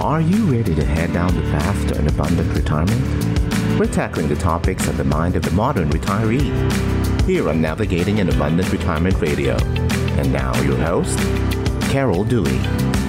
Are you ready to head down the path to an abundant retirement? We're tackling the topics of the mind of the modern retiree here on Navigating an Abundant Retirement Radio. And now, your host, Carol Dewey.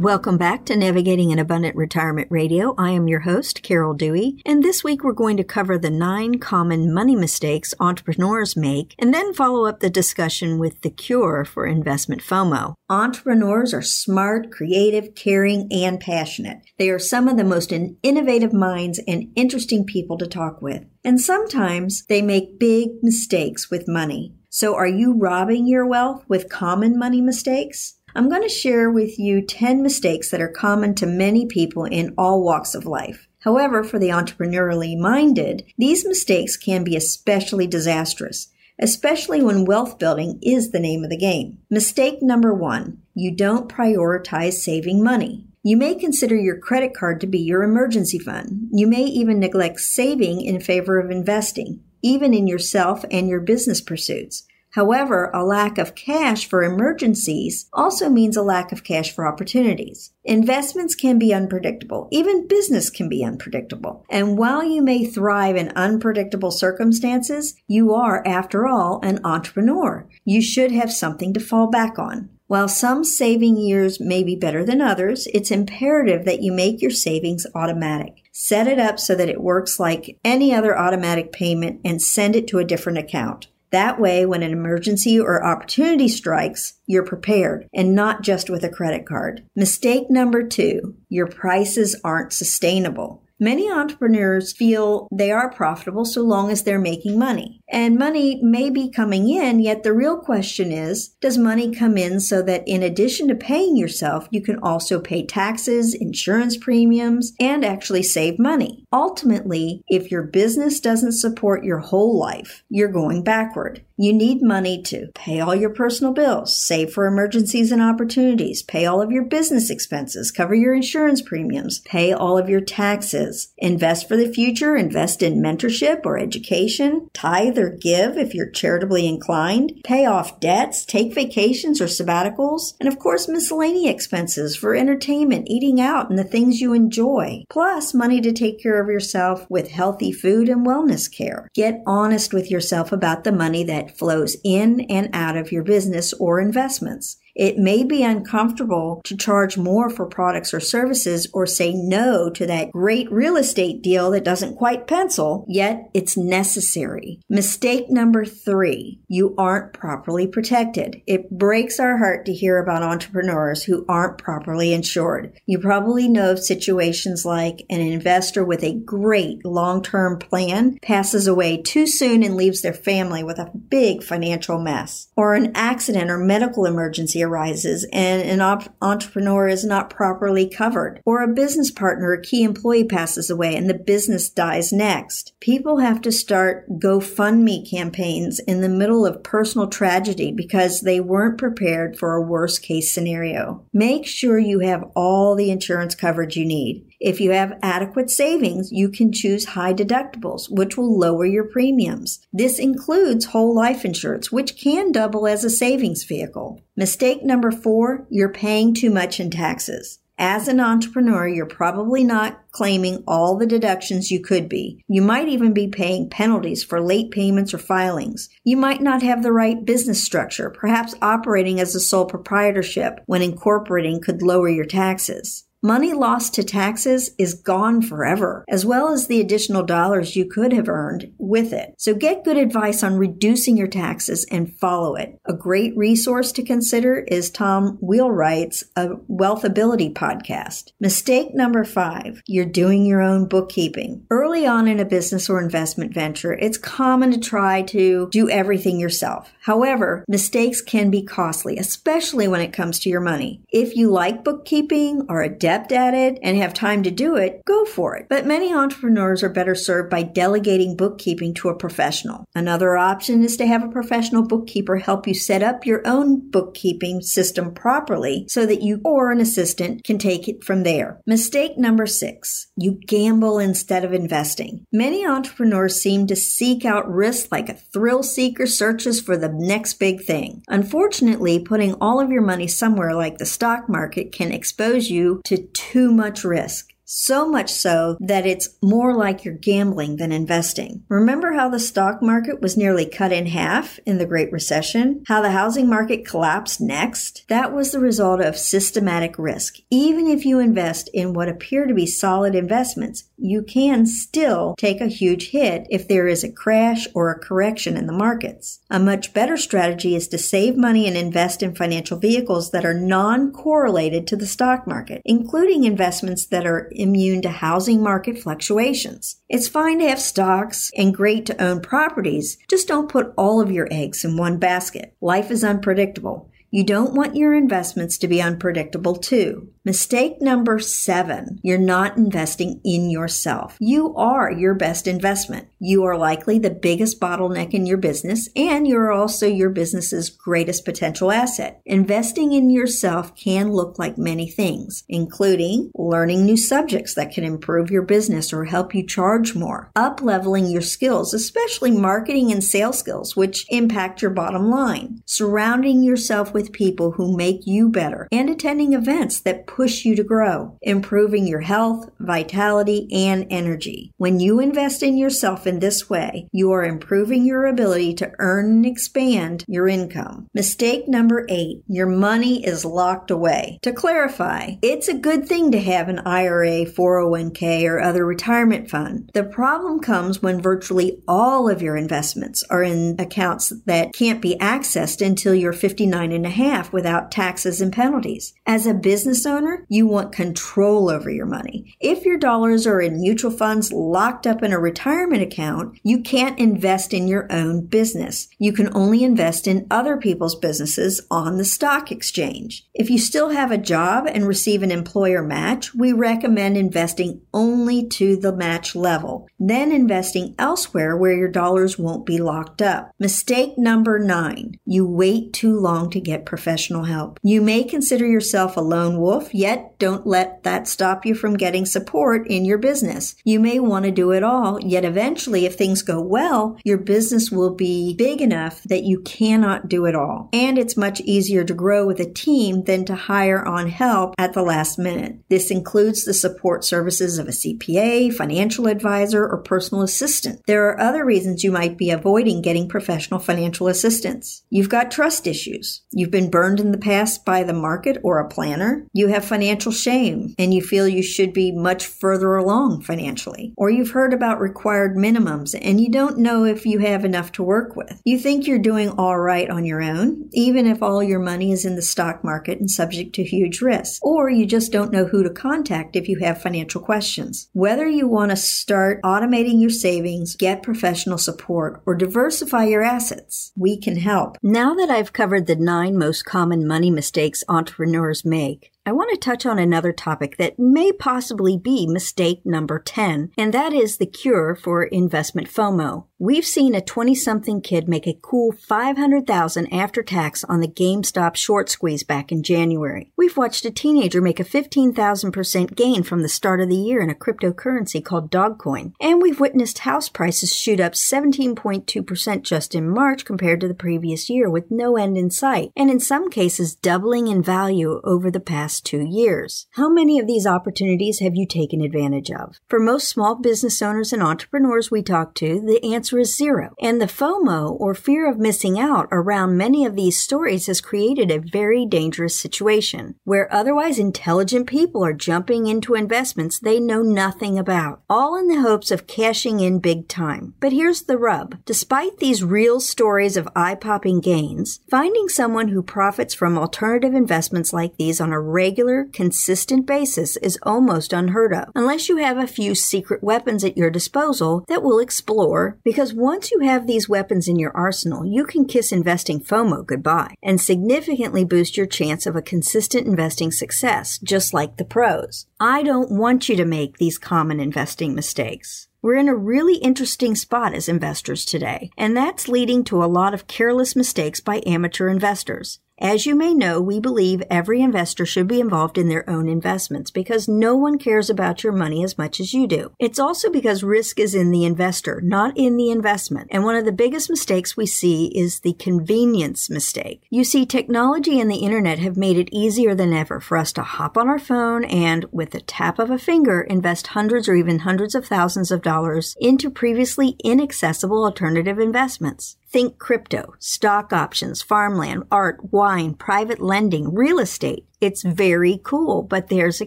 Welcome back to Navigating an Abundant Retirement Radio. I am your host, Carol Dewey, and this week we're going to cover the nine common money mistakes entrepreneurs make and then follow up the discussion with the cure for investment FOMO. Entrepreneurs are smart, creative, caring, and passionate. They are some of the most innovative minds and interesting people to talk with. And sometimes they make big mistakes with money. So are you robbing your wealth with common money mistakes? I'm going to share with you 10 mistakes that are common to many people in all walks of life. However, for the entrepreneurially minded, these mistakes can be especially disastrous, especially when wealth building is the name of the game. Mistake number one, you don't prioritize saving money. You may consider your credit card to be your emergency fund. You may even neglect saving in favor of investing, even in yourself and your business pursuits. However, a lack of cash for emergencies also means a lack of cash for opportunities. Investments can be unpredictable. Even business can be unpredictable. And while you may thrive in unpredictable circumstances, you are, after all, an entrepreneur. You should have something to fall back on. While some saving years may be better than others, it's imperative that you make your savings automatic. Set it up so that it works like any other automatic payment and send it to a different account. That way, when an emergency or opportunity strikes, you're prepared and not just with a credit card. Mistake number two, your prices aren't sustainable. Many entrepreneurs feel they are profitable so long as they're making money. And money may be coming in, yet the real question is, does money come in so that in addition to paying yourself, you can also pay taxes, insurance premiums, and actually save money? Ultimately, if your business doesn't support your whole life, you're going backward. You need money to pay all your personal bills, save for emergencies and opportunities, pay all of your business expenses, cover your insurance premiums, pay all of your taxes, invest for the future, invest in mentorship or education, tithe or give if you're charitably inclined, pay off debts, take vacations or sabbaticals, and of course miscellaneous expenses for entertainment, eating out, and the things you enjoy, plus money to take care of yourself with healthy food and wellness care. Get honest with yourself about the money that flows in and out of your business or investments. It may be uncomfortable to charge more for products or services or say no to that great real estate deal that doesn't quite pencil, yet it's necessary. Mistake number three, you aren't properly protected. It breaks our heart to hear about entrepreneurs who aren't properly insured. You probably know of situations like an investor with a great long-term plan passes away too soon and leaves their family with a big financial mess, or an accident or medical emergency arises and an op- entrepreneur is not properly covered, or a business partner or key employee passes away and the business dies next. People have to start GoFundMe campaigns in the middle of personal tragedy because they weren't prepared for a worst case scenario. Make sure you have all the insurance coverage you need. If you have adequate savings, you can choose high deductibles, which will lower your premiums. This includes whole life insurance, which can double as a savings vehicle. Mistake number four, you're paying too much in taxes. As an entrepreneur, you're probably not claiming all the deductions you could be. You might even be paying penalties for late payments or filings. You might not have the right business structure, perhaps operating as a sole proprietorship when incorporating could lower your taxes. Money lost to taxes is gone forever, as well as the additional dollars you could have earned with it. So get good advice on reducing your taxes and follow it. A great resource to consider is Tom Wheelwright's A Wealthability podcast. Mistake number five, you're doing your own bookkeeping. Early on in a business or investment venture, it's common to try to do everything yourself. However, mistakes can be costly, especially when it comes to your money. If you like bookkeeping or a adept at it and have time to do it, go for it. But many entrepreneurs are better served by delegating bookkeeping to a professional. Another option is to have a professional bookkeeper help you set up your own bookkeeping system properly so that you or an assistant can take it from there. Mistake number six. You gamble instead of investing. Many entrepreneurs seem to seek out risk like a thrill seeker searches for the next big thing. Unfortunately, putting all of your money somewhere like the stock market can expose you to too much risk. So much so that it's more like you're gambling than investing. Remember how the stock market was nearly cut in half in the Great Recession? How the housing market collapsed next? That was the result of systematic risk. Even if you invest in what appear to be solid investments, you can still take a huge hit if there is a crash or a correction in the markets. A much better strategy is to save money and invest in financial vehicles that are non-correlated to the stock market, including investments that are immune to housing market fluctuations. It's fine to have stocks and great to own properties, just don't put all of your eggs in one basket. Life is unpredictable. You don't want your investments to be unpredictable too. Mistake number seven. You're not investing in yourself. You are your best investment. You are likely the biggest bottleneck in your business and you're also your business's greatest potential asset. Investing in yourself can look like many things, including learning new subjects that can improve your business or help you charge more, up leveling your skills, especially marketing and sales skills, which impact your bottom line, surrounding yourself with people who make you better, and attending events that push you to grow, improving your health, vitality, and energy. When you invest in yourself in this way, you are improving your ability to earn and expand your income. Mistake number eight, your money is locked away. To clarify, it's a good thing to have an IRA, 401k, or other retirement fund. The problem comes when virtually all of your investments are in accounts that can't be accessed until you're 59 and a half without taxes and penalties. As a business owner, owner, you want control over your money. If your dollars are in mutual funds locked up in a retirement account, you can't invest in your own business. You can only invest in other people's businesses on the stock exchange. If you still have a job and receive an employer match, we recommend investing only to the match level, then investing elsewhere where your dollars won't be locked up. Mistake number nine, you wait too long to get professional help. You may consider yourself a lone wolf, yet don't let that stop you from getting support in your business. You may want to do it all, yet eventually, if things go well, your business will be big enough that you cannot do it all. And it's much easier to grow with a team than to hire on help at the last minute. This includes the support services of a CPA, financial advisor, or personal assistant. There are other reasons you might be avoiding getting professional financial assistance. You've got trust issues. You've been burned in the past by the market or a planner. You have financial shame and you feel you should be much further along financially. Or you've heard about required minimums and you don't know if you have enough to work with. You think you're doing all right on your own, even if all your money is in the stock market and subject to huge risk. Or you just don't know who to contact if you have financial questions. Whether you want to start automating your savings, get professional support, or diversify your assets, we can help. Now that I've covered the nine most common money mistakes entrepreneurs make, I want to touch on another topic that may possibly be mistake number 10, and that is the cure for investment FOMO. We've seen a 20 something kid make a cool 500,000 after tax on the GameStop short squeeze back in January. We've watched a teenager make a 15,000% gain from the start of the year in a cryptocurrency called Dogecoin. And we've witnessed house prices shoot up 17.2% just in March compared to the previous year with no end in sight, and in some cases doubling in value over the past past two years. How many of these opportunities have you taken advantage of? For most small business owners and entrepreneurs we talk to, the answer is zero. And the FOMO, or fear of missing out, around many of these stories has created a very dangerous situation where otherwise intelligent people are jumping into investments they know nothing about, all in the hopes of cashing in big time. But here's the rub. Despite these real stories of eye-popping gains, finding someone who profits from alternative investments like these on a regular regular, consistent basis is almost unheard of, unless you have a few secret weapons at your disposal that we'll explore, because once you have these weapons in your arsenal, you can kiss investing FOMO goodbye and significantly boost your chance of a consistent investing success, just like the pros. I don't want you to make these common investing mistakes. We're in a really interesting spot as investors today, and that's leading to a lot of careless mistakes by amateur investors. As you may know, we believe every investor should be involved in their own investments because no one cares about your money as much as you do. It's also because risk is in the investor, not in the investment. And one of the biggest mistakes we see is the convenience mistake. You see, technology and the internet have made it easier than ever for us to hop on our phone and, with the tap of a finger, invest hundreds or even hundreds of thousands of dollars into previously inaccessible alternative investments. Think crypto, stock options, farmland, art, wine, private lending, real estate. It's very cool, but there's a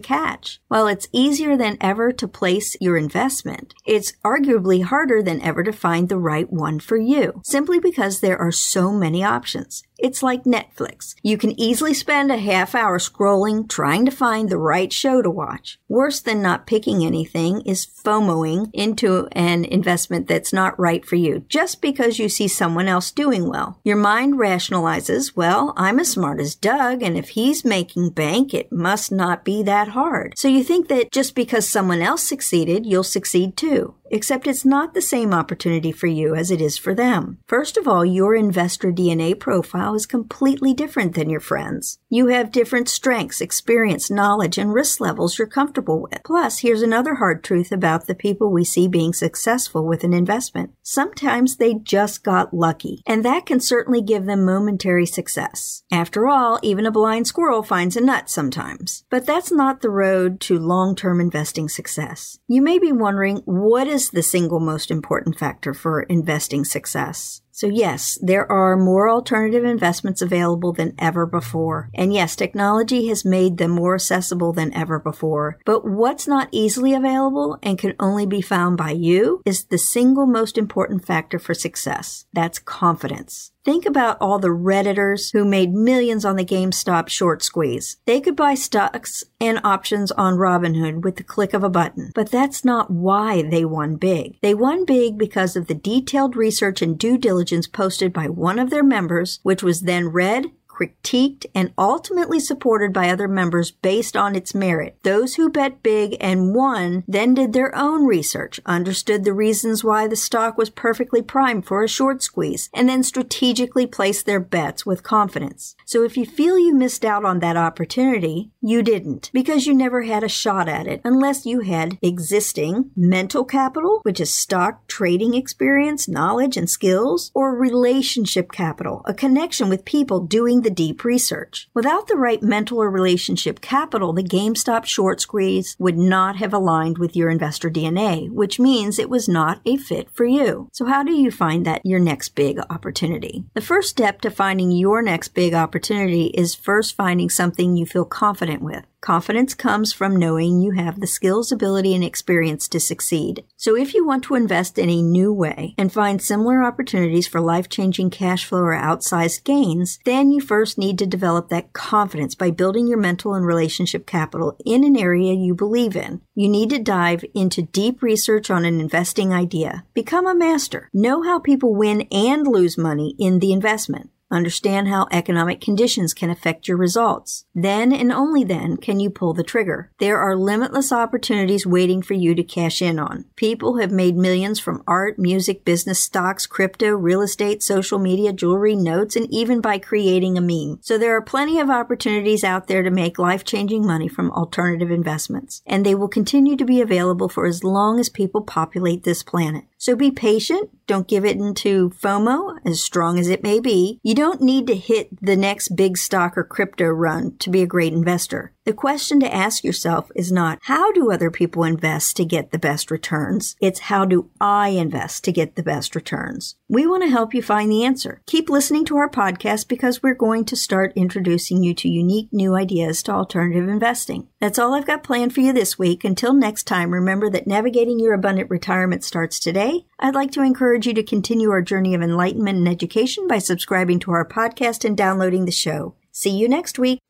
catch. While it's easier than ever to place your investment, it's arguably harder than ever to find the right one for you, simply because there are so many options. It's like Netflix. You can easily spend a half hour scrolling trying to find the right show to watch. Worse than not picking anything is FOMOing into an investment that's not right for you just because you see someone else doing well. Your mind rationalizes, well, I'm as smart as Doug, and if he's making bank, it must not be that hard. So you think that just because someone else succeeded, you'll succeed too except it's not the same opportunity for you as it is for them. First of all, your investor DNA profile is completely different than your friends. You have different strengths, experience, knowledge, and risk levels you're comfortable with. Plus, here's another hard truth about the people we see being successful with an investment. Sometimes they just got lucky, and that can certainly give them momentary success. After all, even a blind squirrel finds a nut sometimes. But that's not the road to long-term investing success. You may be wondering, what is is the single most important factor for investing success. So yes, there are more alternative investments available than ever before. And yes, technology has made them more accessible than ever before. But what's not easily available and can only be found by you is the single most important factor for success. That's confidence. Think about all the Redditors who made millions on the GameStop short squeeze. They could buy stocks and options on Robinhood with the click of a button. But that's not why they won big. They won big because of the detailed research and due diligence posted by one of their members, which was then read critiqued, and ultimately supported by other members based on its merit. Those who bet big and won then did their own research, understood the reasons why the stock was perfectly primed for a short squeeze, and then strategically placed their bets with confidence. So if you feel you missed out on that opportunity, you didn't, because you never had a shot at it unless you had existing mental capital, which is stock trading experience, knowledge, and skills, or relationship capital, a connection with people doing the the deep research. Without the right mental or relationship capital, the GameStop short squeeze would not have aligned with your investor DNA, which means it was not a fit for you. So how do you find that your next big opportunity? The first step to finding your next big opportunity is first finding something you feel confident with. Confidence comes from knowing you have the skills, ability, and experience to succeed. So if you want to invest in a new way and find similar opportunities for life-changing cash flow or outsized gains, then you first need to develop that confidence by building your mental and relationship capital in an area you believe in. You need to dive into deep research on an investing idea. Become a master. Know how people win and lose money in the investment. Understand how economic conditions can affect your results. Then and only then can you pull the trigger. There are limitless opportunities waiting for you to cash in on. People have made millions from art, music, business, stocks, crypto, real estate, social media, jewelry, notes, and even by creating a meme. So there are plenty of opportunities out there to make life-changing money from alternative investments. And they will continue to be available for as long as people populate this planet. So be patient. Don't give it into FOMO, as strong as it may be. You don't need to hit the next big stock or crypto run to be a great investor. The question to ask yourself is not how do other people invest to get the best returns? It's how do I invest to get the best returns? We want to help you find the answer. Keep listening to our podcast because we're going to start introducing you to unique new ideas to alternative investing. That's all I've got planned for you this week. Until next time, remember that navigating your abundant retirement starts today. I'd like to encourage you to continue our journey of enlightenment and education by subscribing to our podcast and downloading the show. See you next week.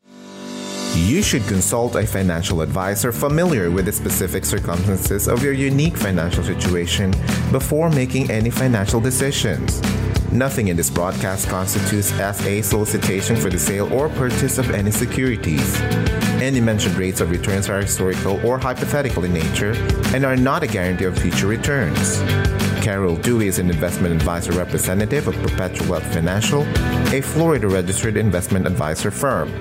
You should consult a financial advisor familiar with the specific circumstances of your unique financial situation before making any financial decisions. Nothing in this broadcast constitutes as a solicitation for the sale or purchase of any securities. Any mentioned rates of returns are historical or hypothetical in nature and are not a guarantee of future returns. Carol Dewey is an investment advisor representative of Perpetual Wealth Financial, a Florida registered investment advisor firm.